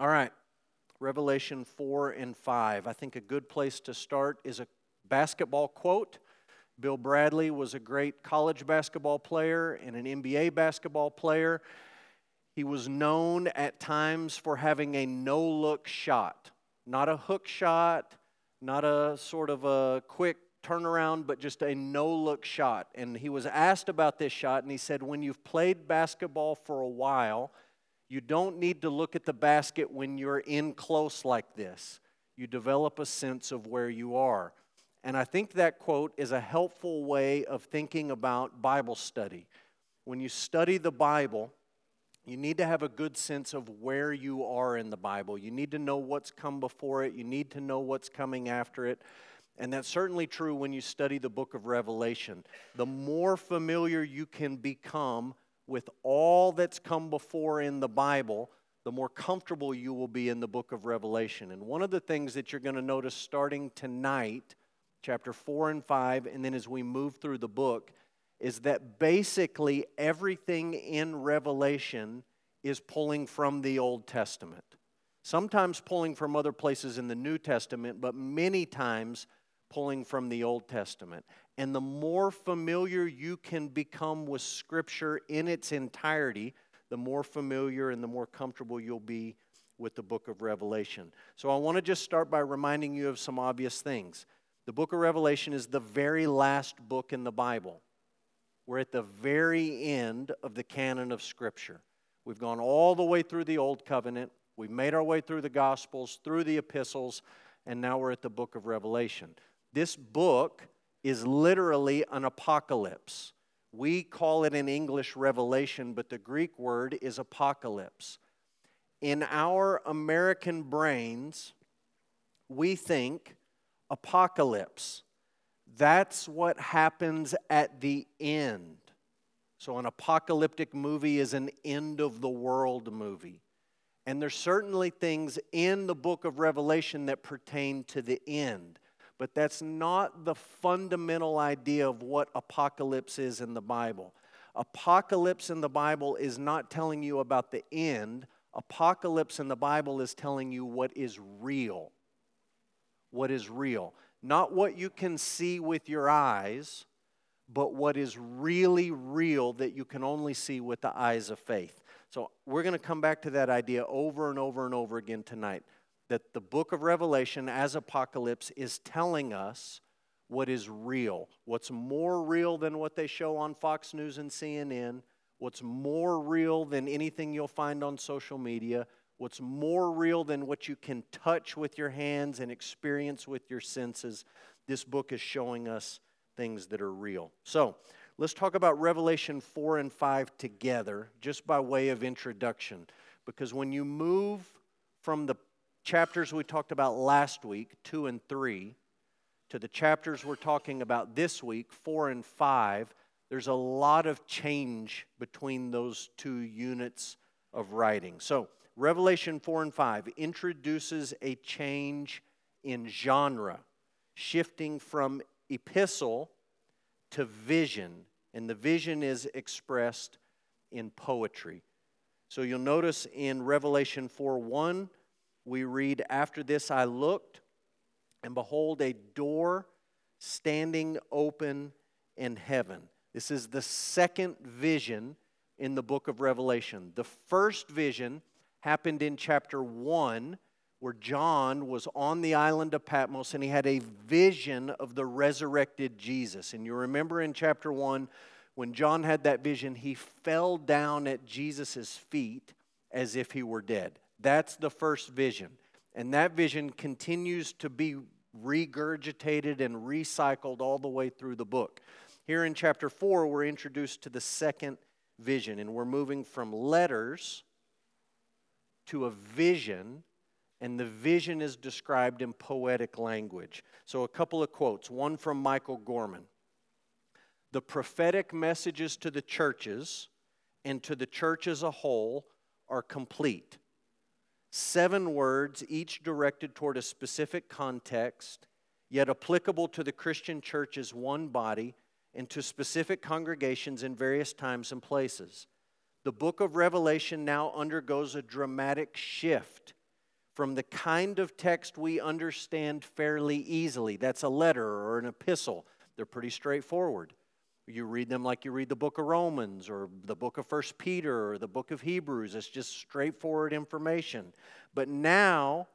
All right, Revelation 4 and 5. I think a good place to start is a basketball quote. Bill Bradley was a great college basketball player and an NBA basketball player. He was known at times for having a no look shot, not a hook shot, not a sort of a quick turnaround, but just a no look shot. And he was asked about this shot, and he said, When you've played basketball for a while, you don't need to look at the basket when you're in close like this. You develop a sense of where you are. And I think that quote is a helpful way of thinking about Bible study. When you study the Bible, you need to have a good sense of where you are in the Bible. You need to know what's come before it, you need to know what's coming after it. And that's certainly true when you study the book of Revelation. The more familiar you can become with all that's come before in the Bible, the more comfortable you will be in the book of Revelation. And one of the things that you're going to notice starting tonight, chapter 4 and 5, and then as we move through the book, is that basically everything in Revelation is pulling from the Old Testament. Sometimes pulling from other places in the New Testament, but many times pulling from the Old Testament. And the more familiar you can become with Scripture in its entirety, the more familiar and the more comfortable you'll be with the book of Revelation. So I want to just start by reminding you of some obvious things. The book of Revelation is the very last book in the Bible. We're at the very end of the canon of Scripture. We've gone all the way through the Old Covenant, we've made our way through the Gospels, through the epistles, and now we're at the book of Revelation. This book is literally an apocalypse. We call it in English revelation, but the Greek word is apocalypse. In our American brains, we think apocalypse that's what happens at the end. So, an apocalyptic movie is an end of the world movie. And there's certainly things in the book of Revelation that pertain to the end. But that's not the fundamental idea of what apocalypse is in the Bible. Apocalypse in the Bible is not telling you about the end. Apocalypse in the Bible is telling you what is real. What is real. Not what you can see with your eyes, but what is really real that you can only see with the eyes of faith. So we're going to come back to that idea over and over and over again tonight that the book of Revelation, as Apocalypse, is telling us what is real. What's more real than what they show on Fox News and CNN, what's more real than anything you'll find on social media, what's more real than what you can touch with your hands and experience with your senses. This book is showing us things that are real. So, let's talk about Revelation 4 and 5 together, just by way of introduction. Because when you move from the chapters we talked about last week, 2 and 3, to the chapters we're talking about this week, 4 and 5, there's a lot of change between those two units of writing. So, Revelation 4 and 5 introduces a change in genre, shifting from epistle to vision, and the vision is expressed in poetry. So you'll notice in Revelation 4 1, we read, After this I looked, and behold, a door standing open in heaven. This is the second vision in the book of Revelation. The first vision happened in chapter 1 where John was on the island of Patmos and he had a vision of the resurrected Jesus. And you remember in chapter 1 when John had that vision, he fell down at Jesus' feet as if he were dead. That's the first vision. And that vision continues to be regurgitated and recycled all the way through the book. Here in chapter 4, we're introduced to the second vision, and we're moving from letters to a vision, and the vision is described in poetic language. So, a couple of quotes one from Michael Gorman. The prophetic messages to the churches and to the church as a whole are complete. Seven words, each directed toward a specific context, yet applicable to the Christian church as one body and to specific congregations in various times and places. The book of Revelation now undergoes a dramatic shift from the kind of text we understand fairly easily. That's a letter or an epistle. They're pretty straightforward. You read them like you read the book of Romans or the book of First Peter or the book of Hebrews. It's just straightforward information. But now,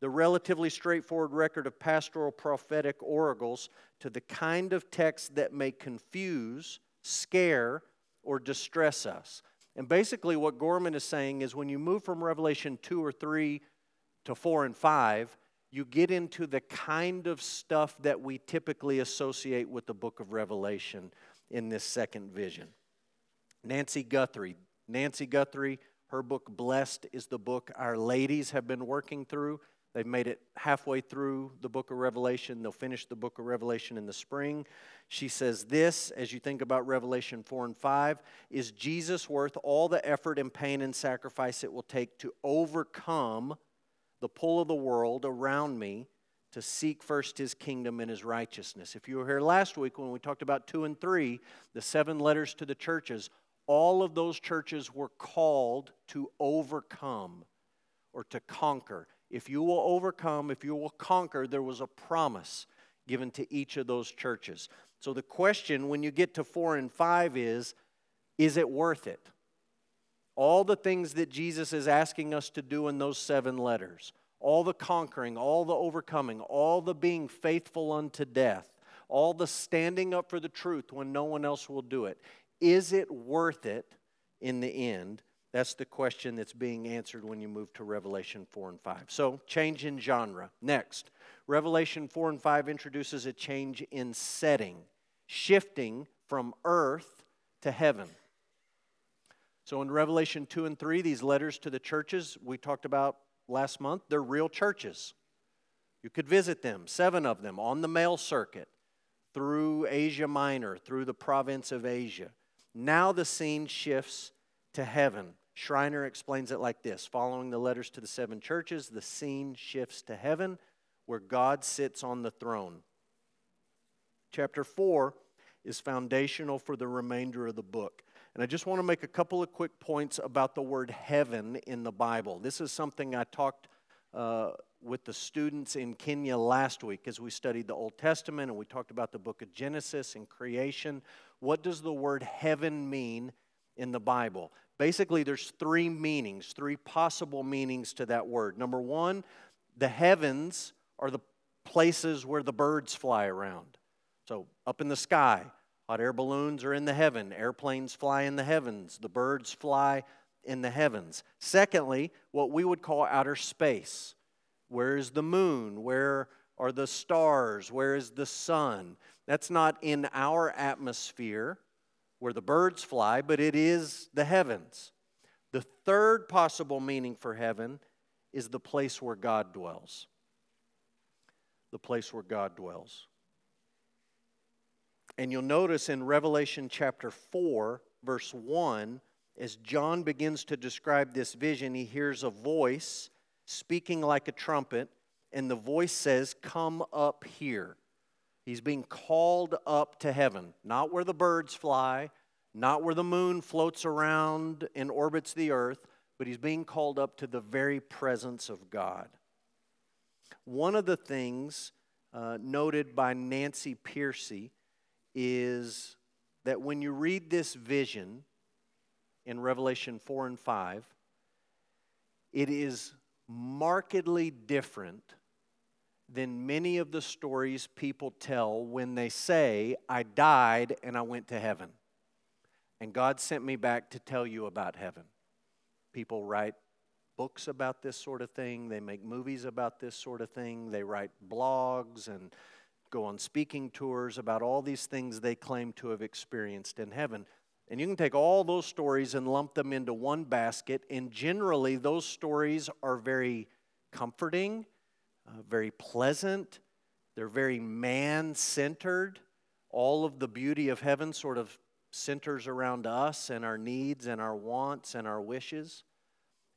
the relatively straightforward record of pastoral prophetic oracles to the kind of text that may confuse, scare, or distress us. And basically, what Gorman is saying is when you move from Revelation 2 or 3 to 4 and 5, you get into the kind of stuff that we typically associate with the book of Revelation in this second vision. Nancy Guthrie. Nancy Guthrie, her book Blessed is the book our ladies have been working through. They've made it halfway through the book of Revelation. They'll finish the book of Revelation in the spring. She says this, as you think about Revelation 4 and 5, is Jesus worth all the effort and pain and sacrifice it will take to overcome the pull of the world around me to seek first his kingdom and his righteousness. If you were here last week when we talked about 2 and 3, the seven letters to the churches, all of those churches were called to overcome or to conquer. If you will overcome, if you will conquer, there was a promise given to each of those churches. So the question when you get to 4 and 5 is is it worth it? All the things that Jesus is asking us to do in those seven letters, all the conquering, all the overcoming, all the being faithful unto death, all the standing up for the truth when no one else will do it. Is it worth it in the end? That's the question that's being answered when you move to Revelation 4 and 5. So, change in genre. Next, Revelation 4 and 5 introduces a change in setting, shifting from earth to heaven. So in Revelation 2 and 3, these letters to the churches we talked about last month, they're real churches. You could visit them, seven of them, on the mail circuit through Asia Minor, through the province of Asia. Now the scene shifts to heaven. Schreiner explains it like this Following the letters to the seven churches, the scene shifts to heaven where God sits on the throne. Chapter 4 is foundational for the remainder of the book. And I just want to make a couple of quick points about the word heaven in the Bible. This is something I talked uh, with the students in Kenya last week as we studied the Old Testament and we talked about the book of Genesis and creation. What does the word heaven mean in the Bible? Basically, there's three meanings, three possible meanings to that word. Number one, the heavens are the places where the birds fly around. So, up in the sky, Hot air balloons are in the heaven, airplanes fly in the heavens, the birds fly in the heavens. Secondly, what we would call outer space. Where is the moon? Where are the stars? Where is the sun? That's not in our atmosphere where the birds fly, but it is the heavens. The third possible meaning for heaven is the place where God dwells. The place where God dwells. And you'll notice in Revelation chapter 4, verse 1, as John begins to describe this vision, he hears a voice speaking like a trumpet, and the voice says, Come up here. He's being called up to heaven, not where the birds fly, not where the moon floats around and orbits the earth, but he's being called up to the very presence of God. One of the things uh, noted by Nancy Pearcey is that when you read this vision in Revelation 4 and 5, it is markedly different than many of the stories people tell when they say, I died and I went to heaven. And God sent me back to tell you about heaven. People write books about this sort of thing, they make movies about this sort of thing, they write blogs and go on speaking tours about all these things they claim to have experienced in heaven. And you can take all those stories and lump them into one basket, and generally, those stories are very comforting, uh, very pleasant, they're very man centered. All of the beauty of heaven sort of centers around us and our needs and our wants and our wishes.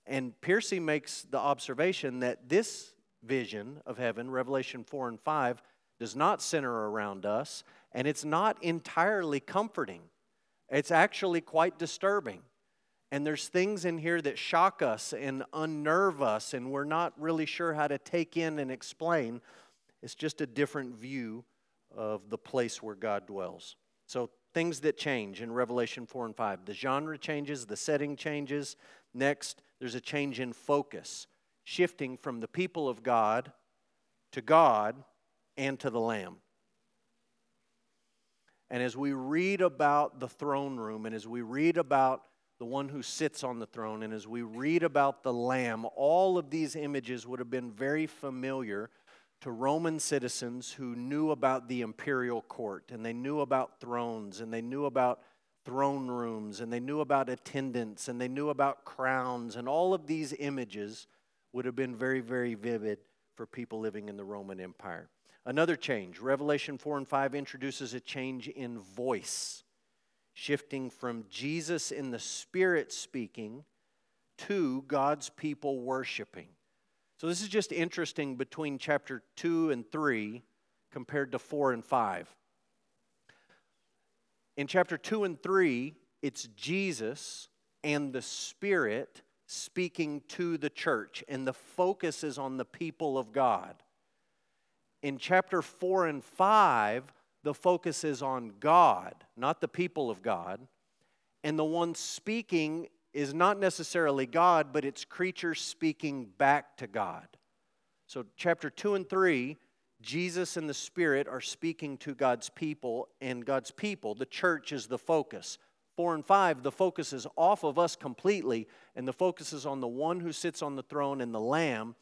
And Pearcey makes the observation that this vision of heaven, Revelation 4 and 5, does not center around us, and it's not entirely comforting. It's actually quite disturbing. And there's things in here that shock us and unnerve us, and we're not really sure how to take in and explain. It's just a different view of the place where God dwells. So, things that change in Revelation 4 and 5. The genre changes, the setting changes. Next, there's a change in focus, shifting from the people of God to God and to the Lamb. And as we read about the throne room and as we read about the one who sits on the throne and as we read about the Lamb, all of these images would have been very familiar to Roman citizens who knew about the imperial court and they knew about thrones and they knew about throne rooms and they knew about attendants and they knew about crowns and all of these images would have been very, very vivid for people living in the Roman Empire. Another change, Revelation 4 and 5 introduces a change in voice, shifting from Jesus in the Spirit speaking to God's people worshiping. So, this is just interesting between chapter 2 and 3 compared to 4 and 5. In chapter 2 and 3, it's Jesus and the Spirit speaking to the church, and the focus is on the people of God. In chapter 4 and 5, the focus is on God, not the people of God. And the one speaking is not necessarily God, but it's creatures speaking back to God. So, chapter 2 and 3, Jesus and the Spirit are speaking to God's people, and God's people, the church, is the focus. 4 and 5, the focus is off of us completely, and the focus is on the one who sits on the throne and the Lamb,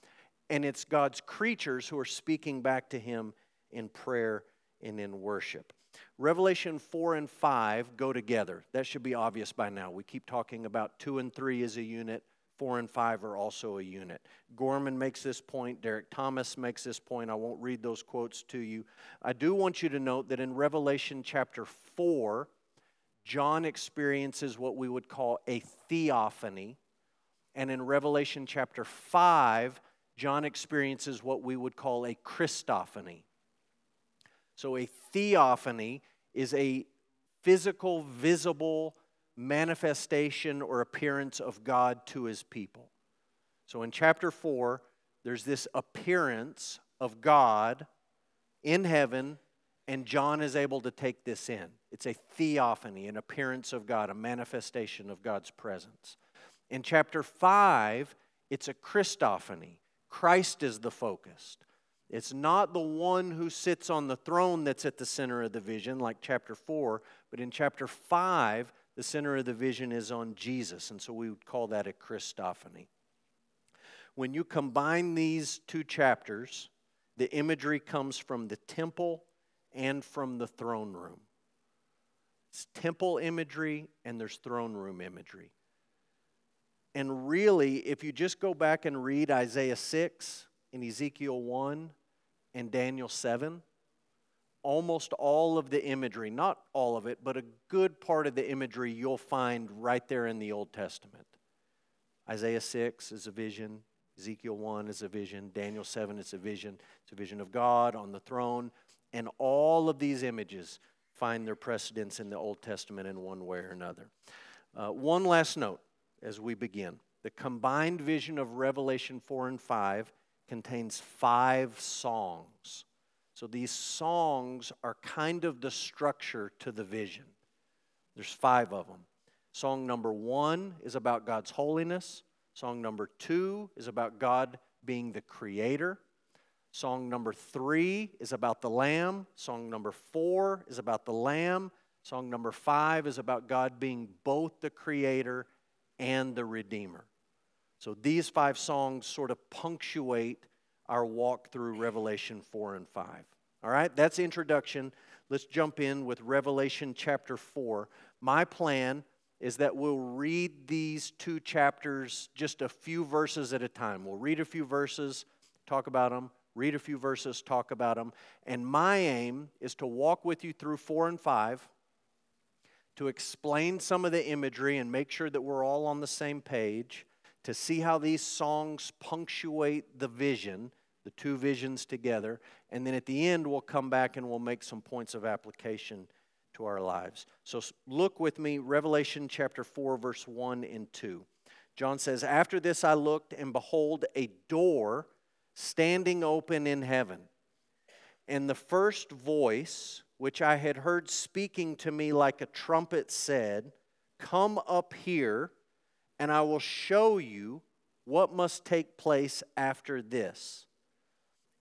and it's God's creatures who are speaking back to Him in prayer and in worship. Revelation 4 and 5 go together. That should be obvious by now. We keep talking about 2 and 3 as a unit, 4 and 5 are also a unit. Gorman makes this point, Derek Thomas makes this point. I won't read those quotes to you. I do want you to note that in Revelation chapter 4, John experiences what we would call a theophany. And in Revelation chapter 5, John experiences what we would call a Christophany. So, a theophany is a physical, visible manifestation or appearance of God to his people. So, in chapter 4, there's this appearance of God in heaven, and John is able to take this in. It's a theophany, an appearance of God, a manifestation of God's presence. In chapter 5, it's a Christophany. Christ is the focus. It's not the one who sits on the throne that's at the center of the vision, like chapter 4, but in chapter 5, the center of the vision is on Jesus, and so we would call that a Christophany. When you combine these two chapters, the imagery comes from the temple and from the throne room. It's temple imagery and there's throne room imagery. And really, if you just go back and read Isaiah 6 and Ezekiel 1 and Daniel 7, almost all of the imagery, not all of it, but a good part of the imagery you'll find right there in the Old Testament. Isaiah 6 is a vision, Ezekiel 1 is a vision, Daniel 7 is a vision. It's a vision of God on the throne. And all of these images find their precedence in the Old Testament in one way or another. Uh, one last note as we begin. The combined vision of Revelation 4 and 5 contains five songs. So these songs are kind of the structure to the vision. There's five of them. Song number one is about God's holiness. Song number two is about God being the creator. Song number three is about the Lamb. Song number four is about the Lamb. Song number five is about God being both the creator and the Redeemer. So these five songs sort of punctuate our walk through Revelation 4 and 5. All right, that's introduction. Let's jump in with Revelation chapter 4. My plan is that we'll read these two chapters just a few verses at a time. We'll read a few verses, talk about them, read a few verses, talk about them. And my aim is to walk with you through 4 and 5 to explain some of the imagery and make sure that we're all on the same page, to see how these songs punctuate the vision, the two visions together. And then at the end, we'll come back and we'll make some points of application to our lives. So look with me, Revelation chapter 4, verse 1 and 2. John says, After this I looked, and behold, a door standing open in heaven. And the first voice, which I had heard speaking to me like a trumpet, said, Come up here, and I will show you what must take place after this.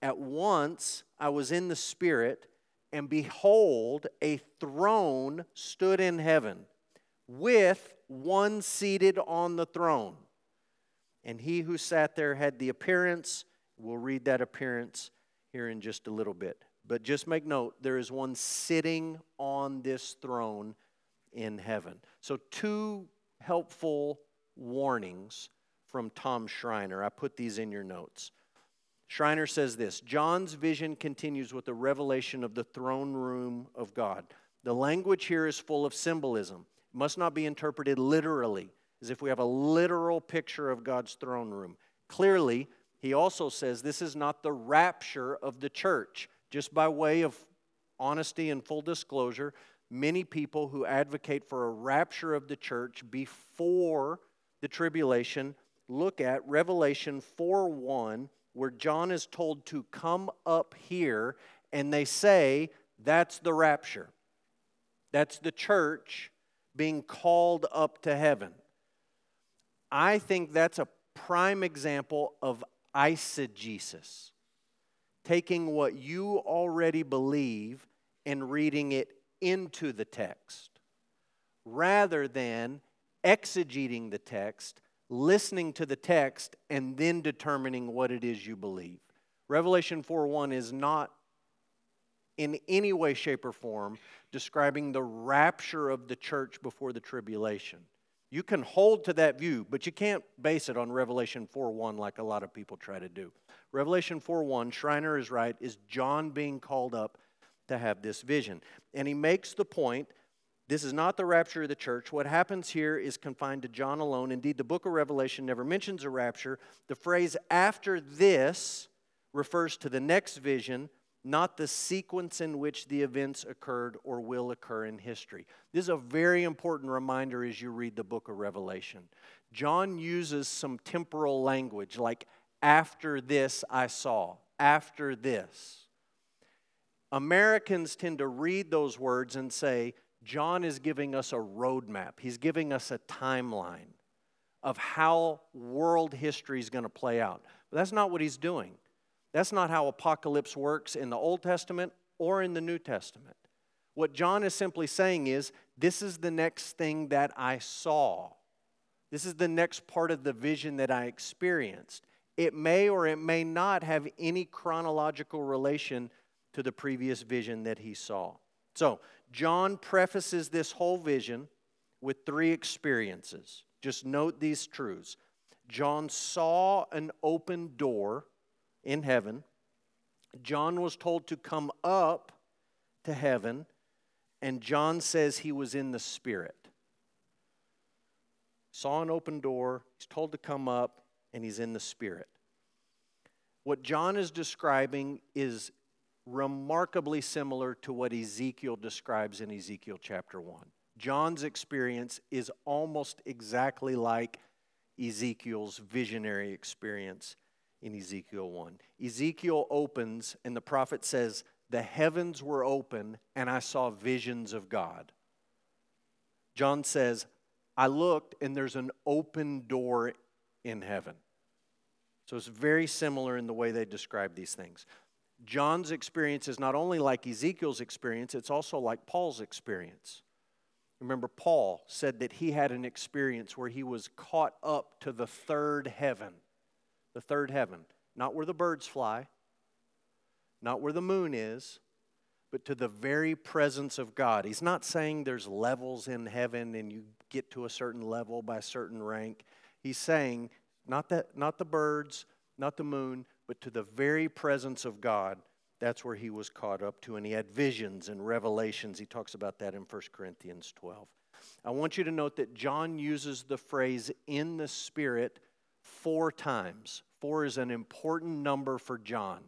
At once I was in the Spirit and behold, a throne stood in heaven with one seated on the throne. And he who sat there had the appearance, we'll read that appearance here in just a little bit. But just make note, there is one sitting on this throne in heaven. So, two helpful warnings from Tom Schreiner. I put these in your notes. Schreiner says this John's vision continues with the revelation of the throne room of God. The language here is full of symbolism. It must not be interpreted literally, as if we have a literal picture of God's throne room. Clearly, he also says this is not the rapture of the church. Just by way of honesty and full disclosure, many people who advocate for a rapture of the church before the tribulation look at Revelation 4 1 where John is told to come up here, and they say that's the rapture. That's the church being called up to heaven. I think that's a prime example of eisegesis, taking what you already believe and reading it into the text, rather than exegeting the text listening to the text and then determining what it is you believe. Revelation 4 1 is not in any way shape or form describing the rapture of the church before the tribulation. You can hold to that view, but you can't base it on Revelation 4:1 like a lot of people try to do. Revelation 4:1, Schreiner is right, is John being called up to have this vision. And he makes the point this is not the rapture of the church. What happens here is confined to John alone. Indeed, the book of Revelation never mentions a rapture. The phrase after this refers to the next vision, not the sequence in which the events occurred or will occur in history. This is a very important reminder as you read the book of Revelation. John uses some temporal language like, after this I saw, after this. Americans tend to read those words and say, John is giving us a roadmap, he's giving us a timeline of how world history is going to play out. But that's not what he's doing. That's not how apocalypse works in the Old Testament or in the New Testament. What John is simply saying is this is the next thing that I saw. This is the next part of the vision that I experienced. It may or it may not have any chronological relation to the previous vision that he saw. So, John prefaces this whole vision with three experiences. Just note these truths. John saw an open door in heaven. John was told to come up to heaven, and John says he was in the Spirit. Saw an open door, he's told to come up, and he's in the Spirit. What John is describing is remarkably similar to what Ezekiel describes in Ezekiel chapter 1. John's experience is almost exactly like Ezekiel's visionary experience in Ezekiel 1. Ezekiel opens, and the prophet says, The heavens were open, and I saw visions of God. John says, I looked, and there's an open door in heaven. So it's very similar in the way they describe these things. John's experience is not only like Ezekiel's experience, it's also like Paul's experience. Remember, Paul said that he had an experience where he was caught up to the third heaven. The third heaven. Not where the birds fly, not where the moon is, but to the very presence of God. He's not saying there's levels in heaven and you get to a certain level by a certain rank. He's saying, not, that, not the birds, not the moon, but to the very presence of God. That's where he was caught up to. And he had visions and revelations. He talks about that in 1 Corinthians 12. I want you to note that John uses the phrase in the Spirit four times. Four is an important number for John.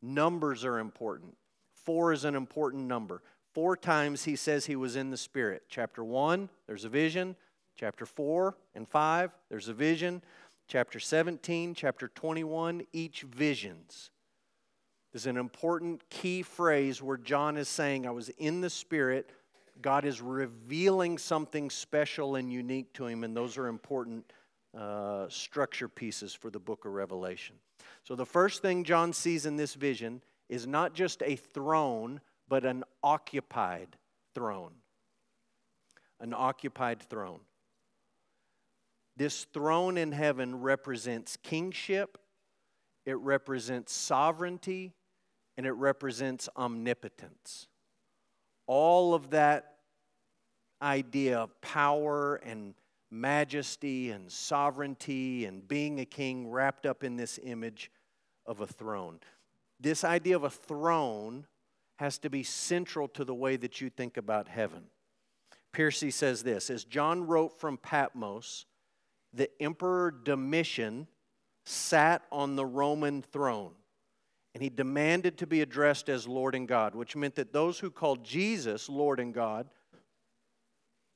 Numbers are important. Four is an important number. Four times he says he was in the Spirit. Chapter 1, there's a vision. Chapter 4 and 5, there's a vision. Chapter 17, chapter 21, each visions. There's an important key phrase where John is saying, I was in the Spirit. God is revealing something special and unique to him, and those are important uh, structure pieces for the book of Revelation. So, the first thing John sees in this vision is not just a throne, but an occupied throne. An occupied throne. This throne in heaven represents kingship, it represents sovereignty, and it represents omnipotence. All of that idea of power and majesty and sovereignty and being a king wrapped up in this image of a throne. This idea of a throne has to be central to the way that you think about heaven. Pearcey says this As John wrote from Patmos, the Emperor Domitian sat on the Roman throne and he demanded to be addressed as Lord and God, which meant that those who called Jesus Lord and God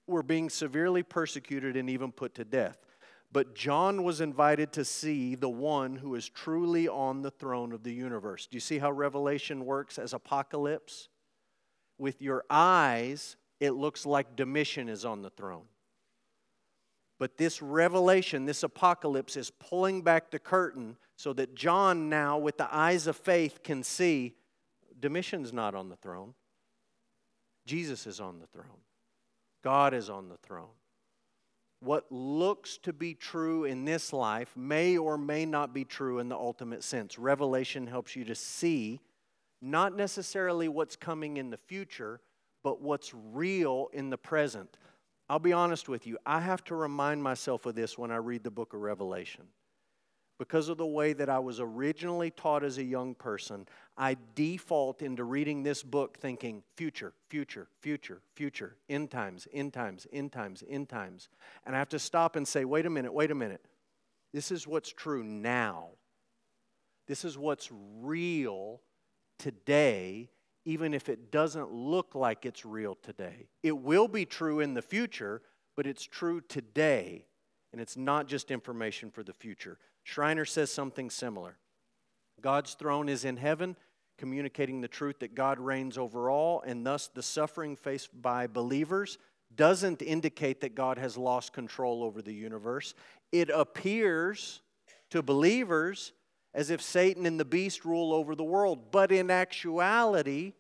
were being severely persecuted and even put to death. But John was invited to see the one who is truly on the throne of the universe. Do you see how Revelation works as apocalypse? With your eyes, it looks like Domitian is on the throne. But this revelation, this apocalypse, is pulling back the curtain so that John, now with the eyes of faith, can see Domitian's not on the throne. Jesus is on the throne. God is on the throne. What looks to be true in this life may or may not be true in the ultimate sense. Revelation helps you to see not necessarily what's coming in the future, but what's real in the present. I'll be honest with you, I have to remind myself of this when I read the book of Revelation. Because of the way that I was originally taught as a young person, I default into reading this book thinking future, future, future, future, end times, end times, end times, end times. And I have to stop and say, wait a minute, wait a minute. This is what's true now. This is what's real today even if it doesn't look like it's real today. It will be true in the future, but it's true today, and it's not just information for the future. Schreiner says something similar God's throne is in heaven, communicating the truth that God reigns over all, and thus the suffering faced by believers doesn't indicate that God has lost control over the universe. It appears to believers as if Satan and the beast rule over the world. But in actuality,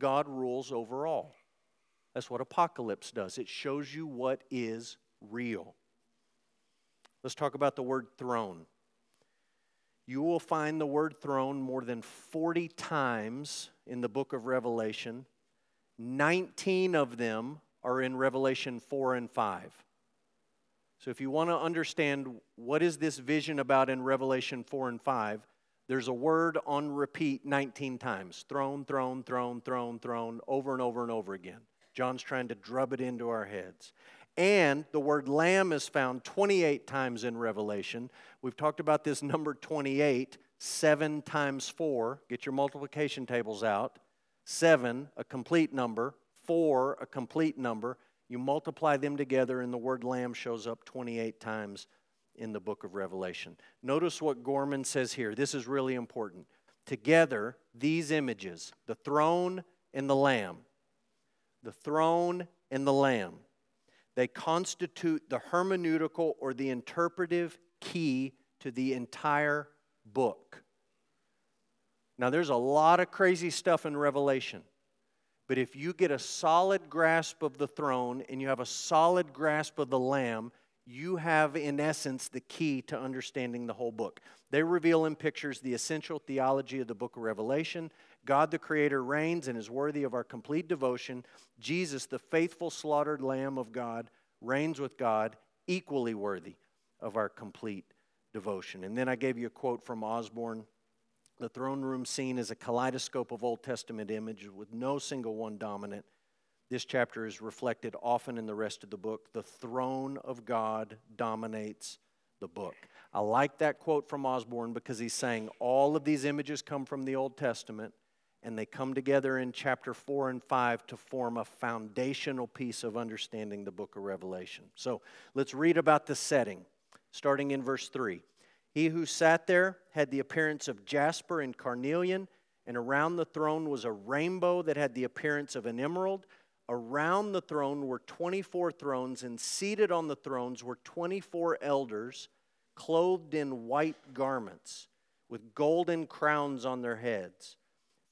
God rules over all. That's what Apocalypse does. It shows you what is real. Let's talk about the word throne. You will find the word throne more than 40 times in the book of Revelation. 19 of them are in Revelation 4 and 5. So if you want to understand what is this vision about in Revelation 4 and 5, there's a word on repeat 19 times throne, throne, throne, throne, throne, over and over and over again. John's trying to drub it into our heads. And the word lamb is found 28 times in Revelation. We've talked about this number 28, 7 times 4. Get your multiplication tables out. 7, a complete number. 4, a complete number. You multiply them together, and the word lamb shows up 28 times in the book of Revelation. Notice what Gorman says here. This is really important. Together, these images, the throne and the lamb, the throne and the lamb, they constitute the hermeneutical or the interpretive key to the entire book. Now, there's a lot of crazy stuff in Revelation. But if you get a solid grasp of the throne and you have a solid grasp of the Lamb, you have, in essence, the key to understanding the whole book. They reveal in pictures the essential theology of the book of Revelation. God the Creator reigns and is worthy of our complete devotion. Jesus, the faithful slaughtered Lamb of God, reigns with God, equally worthy of our complete devotion. And then I gave you a quote from Osborne The throne room scene is a kaleidoscope of Old Testament images with no single one dominant. This chapter is reflected often in the rest of the book. The throne of God dominates the book. I like that quote from Osborne because he's saying all of these images come from the Old Testament, and they come together in chapter 4 and 5 to form a foundational piece of understanding the book of Revelation. So let's read about the setting, starting in verse 3. He who sat there had the appearance of jasper and carnelian, and around the throne was a rainbow that had the appearance of an emerald. Around the throne were 24 thrones, and seated on the thrones were 24 elders, clothed in white garments, with golden crowns on their heads.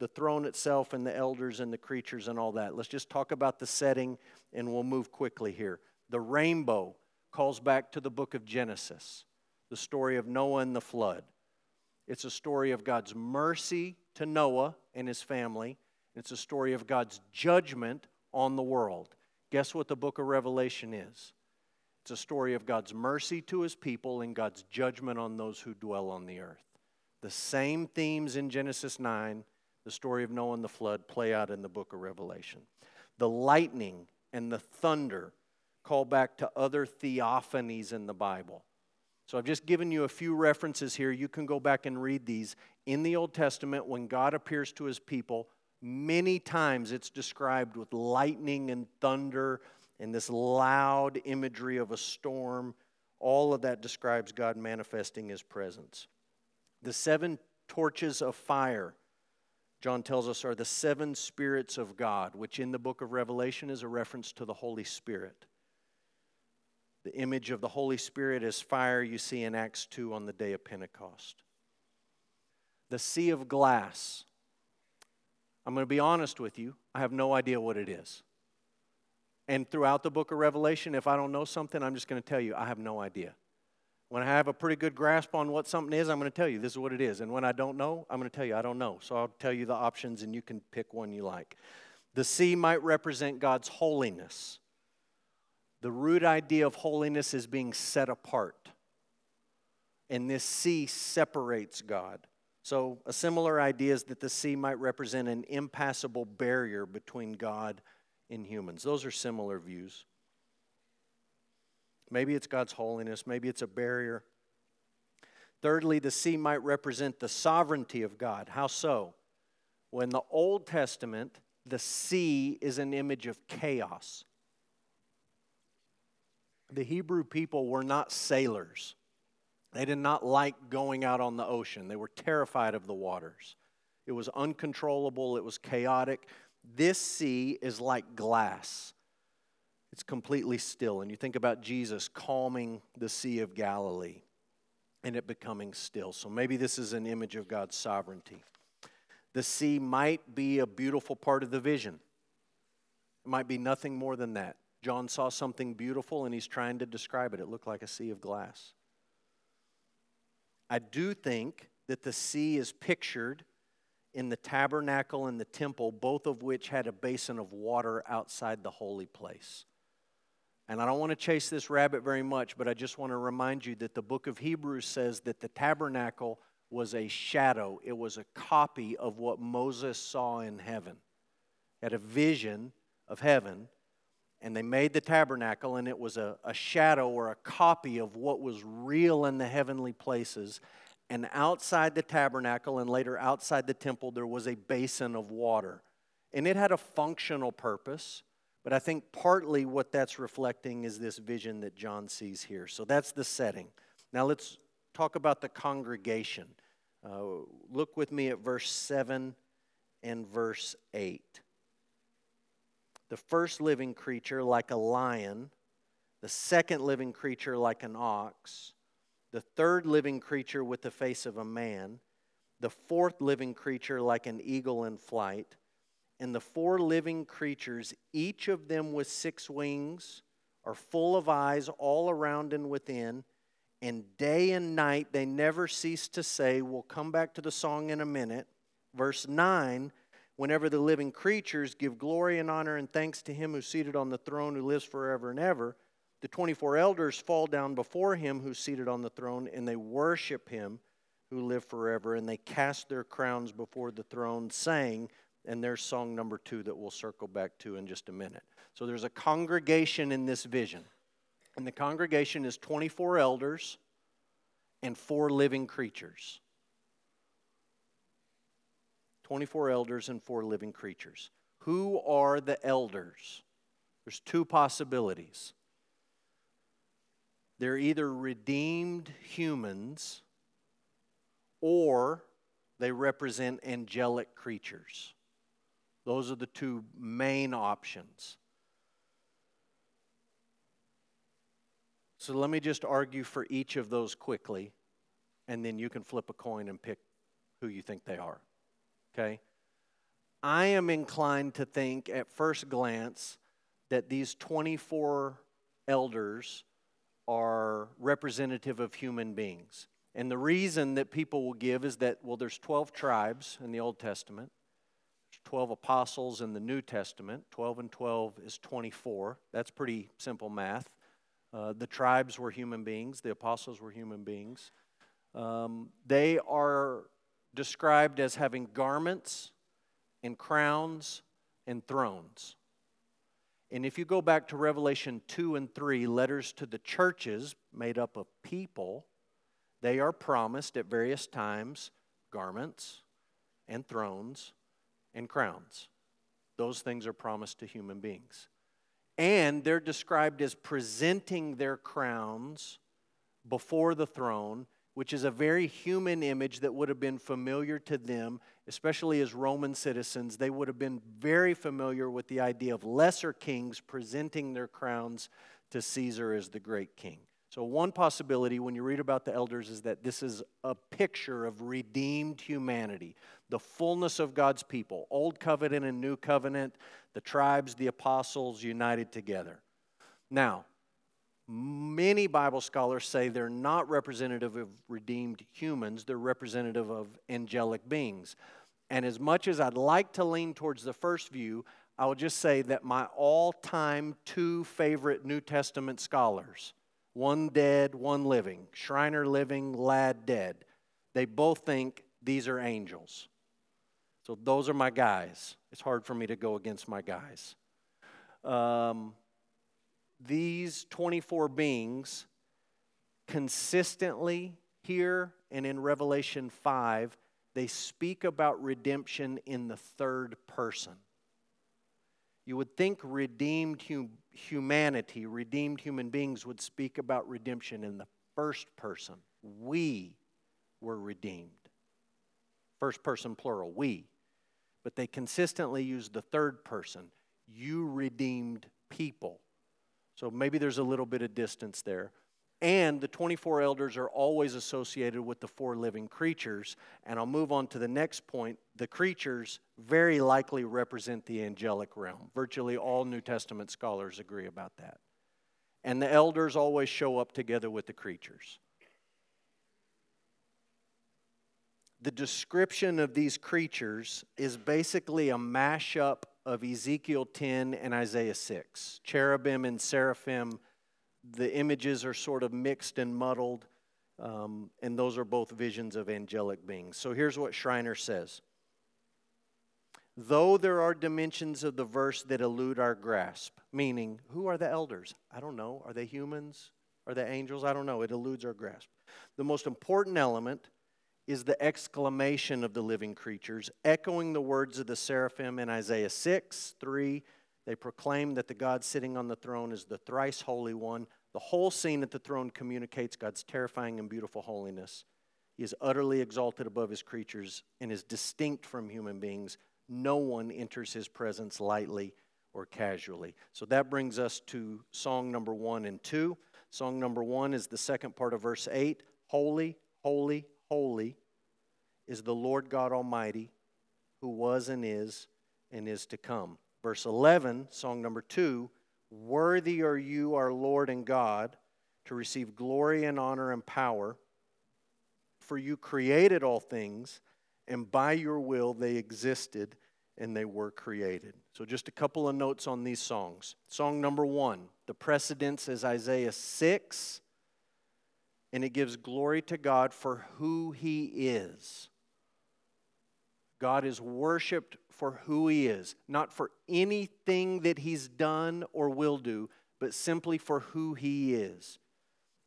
the throne itself and the elders and the creatures and all that. Let's just talk about the setting and we'll move quickly here. The rainbow calls back to the book of Genesis, the story of Noah and the flood. It's a story of God's mercy to Noah and his family. It's a story of God's judgment on the world. Guess what the book of Revelation is? It's a story of God's mercy to his people and God's judgment on those who dwell on the earth. The same themes in Genesis 9 the story of Noah and the flood play out in the book of Revelation. The lightning and the thunder call back to other theophanies in the Bible. So I've just given you a few references here. You can go back and read these. In the Old Testament, when God appears to his people, many times it's described with lightning and thunder and this loud imagery of a storm. All of that describes God manifesting his presence. The seven torches of fire John tells us, are the seven spirits of God, which in the book of Revelation is a reference to the Holy Spirit. The image of the Holy Spirit is fire you see in Acts 2 on the day of Pentecost. The sea of glass. I'm going to be honest with you, I have no idea what it is. And throughout the book of Revelation, if I don't know something, I'm just going to tell you, I have no idea. When I have a pretty good grasp on what something is, I'm going to tell you this is what it is. And when I don't know, I'm going to tell you I don't know. So I'll tell you the options and you can pick one you like. The sea might represent God's holiness. The root idea of holiness is being set apart. And this sea separates God. So, a similar idea is that the sea might represent an impassable barrier between God and humans. Those are similar views. Maybe it's God's holiness, maybe it's a barrier. Thirdly, the sea might represent the sovereignty of God. How so? When the Old Testament, the sea is an image of chaos. The Hebrew people were not sailors. They did not like going out on the ocean. They were terrified of the waters. It was uncontrollable, it was chaotic. This sea is like glass. It's completely still. And you think about Jesus calming the Sea of Galilee and it becoming still. So maybe this is an image of God's sovereignty. The sea might be a beautiful part of the vision, it might be nothing more than that. John saw something beautiful and he's trying to describe it. It looked like a sea of glass. I do think that the sea is pictured in the tabernacle and the temple, both of which had a basin of water outside the holy place. And I don't want to chase this rabbit very much, but I just want to remind you that the book of Hebrews says that the tabernacle was a shadow, it was a copy of what Moses saw in heaven. Had a vision of heaven, and they made the tabernacle, and it was a, a shadow or a copy of what was real in the heavenly places. And outside the tabernacle, and later outside the temple, there was a basin of water. And it had a functional purpose. But I think partly what that's reflecting is this vision that John sees here. So that's the setting. Now let's talk about the congregation. Uh, look with me at verse 7 and verse 8. The first living creature, like a lion, the second living creature, like an ox, the third living creature with the face of a man, the fourth living creature, like an eagle in flight and the four living creatures, each of them with six wings, are full of eyes all around and within. And day and night they never cease to say, We'll come back to the song in a minute. Verse 9 whenever the living creatures give glory and honor and thanks to him who's seated on the throne who lives forever and ever, the 24 elders fall down before him who's seated on the throne and they worship him who live forever and they cast their crowns before the throne, saying, and there's song number two that we'll circle back to in just a minute. So there's a congregation in this vision. And the congregation is 24 elders and four living creatures. 24 elders and four living creatures. Who are the elders? There's two possibilities. They're either redeemed humans or they represent angelic creatures. Those are the two main options. So let me just argue for each of those quickly, and then you can flip a coin and pick who you think they are okay? I am inclined to think at first glance that these 24 elders are representative of human beings. And the reason that people will give is that, well, there's 12 tribes in the Old Testament, 12 apostles in the New Testament. 12 and 12 is 24. That's pretty simple math. Uh, the tribes were human beings, the apostles were human beings. Um, they are described as having garments and crowns and thrones. And if you go back to Revelation 2 and 3, letters to the churches made up of people, they are promised at various times garments and thrones and crowns. Those things are promised to human beings. And they're described as presenting their crowns before the throne which is a very human image that would have been familiar to them, especially as Roman citizens. They would have been very familiar with the idea of lesser kings presenting their crowns to Caesar as the great king. So, one possibility when you read about the elders is that this is a picture of redeemed humanity, the fullness of God's people, Old Covenant and New Covenant, the tribes, the apostles united together. Now, Many Bible scholars say they're not representative of redeemed humans, they're representative of angelic beings. And as much as I'd like to lean towards the first view, I will just say that my all time two favorite New Testament scholars, one dead, one living, Schreiner living, Ladd dead, they both think these are angels. So those are my guys. It's hard for me to go against my guys. Um, these 24 beings consistently here and in Revelation 5, they speak about redemption in the third person. You would think redeemed hum- humanity, redeemed human beings would speak about redemption in the first person. We were redeemed. First person plural, we. But they consistently use the third person. You redeemed people. So maybe there's a little bit of distance there. And the 24 elders are always associated with the four living creatures. And I'll move on to the next point. The creatures very likely represent the angelic realm. Virtually all New Testament scholars agree about that. And the elders always show up together with the creatures. The description of these creatures is basically a mashup of Ezekiel 10 and Isaiah 6. Cherubim and seraphim, the images are sort of mixed and muddled, um, and those are both visions of angelic beings. So here's what Schreiner says Though there are dimensions of the verse that elude our grasp, meaning, who are the elders? I don't know. Are they humans? Are they angels? I don't know. It eludes our grasp. The most important element is the exclamation of the living creatures, echoing the words of the seraphim in Isaiah 6 3. They proclaim that the God sitting on the throne is the thrice holy one. The whole scene at the throne communicates God's terrifying and beautiful holiness. He is utterly exalted above his creatures and is distinct from human beings. No one enters his presence lightly or casually. So that brings us to song number one and two. Song number one is the second part of verse 8 Holy, holy, holy is the Lord God Almighty, who was and is and is to come. Verse 11, song number two Worthy are you, our Lord and God, to receive glory and honor and power, for you created all things, and by your will they existed and they were created. So, just a couple of notes on these songs. Song number one, the precedence is Isaiah 6, and it gives glory to God for who He is. God is worshiped for who He is, not for anything that He's done or will do, but simply for who He is.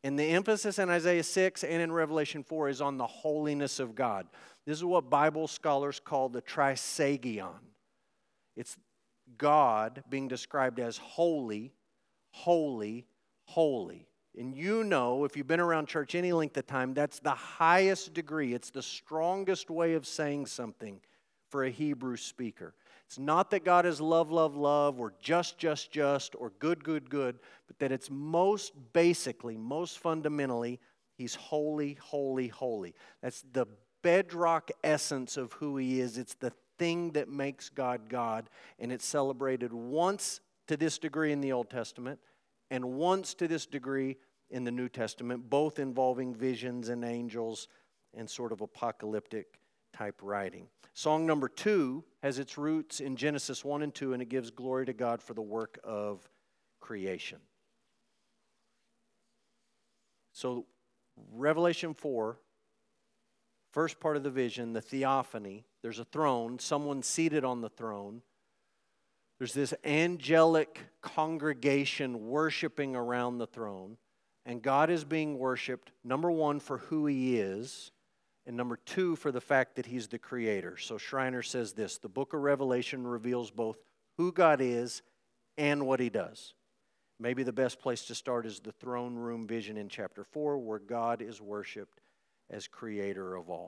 And the emphasis in Isaiah 6 and in Revelation 4 is on the holiness of God. This is what Bible scholars call the trisagion. It's God being described as holy, holy, holy. And you know, if you've been around church any length of time, that's the highest degree. It's the strongest way of saying something for a Hebrew speaker. It's not that God is love, love, love, or just, just, just, or good, good, good, but that it's most basically, most fundamentally, He's holy, holy, holy. That's the bedrock essence of who He is. It's the thing that makes God God, and it's celebrated once to this degree in the Old Testament and once to this degree in the New Testament, both involving visions and angels and sort of apocalyptic type writing. Song number two has its roots in Genesis 1 and 2, and it gives glory to God for the work of creation. So, Revelation 4, first part of the vision, the theophany, there's a throne, someone seated on the throne. There's this angelic congregation worshiping around the throne, and God is being worshiped, number one, for who He is and number two, for the fact that he's the creator. So Schreiner says this the book of Revelation reveals both who God is and what he does. Maybe the best place to start is the throne room vision in chapter 4, where God is worshiped as creator of all.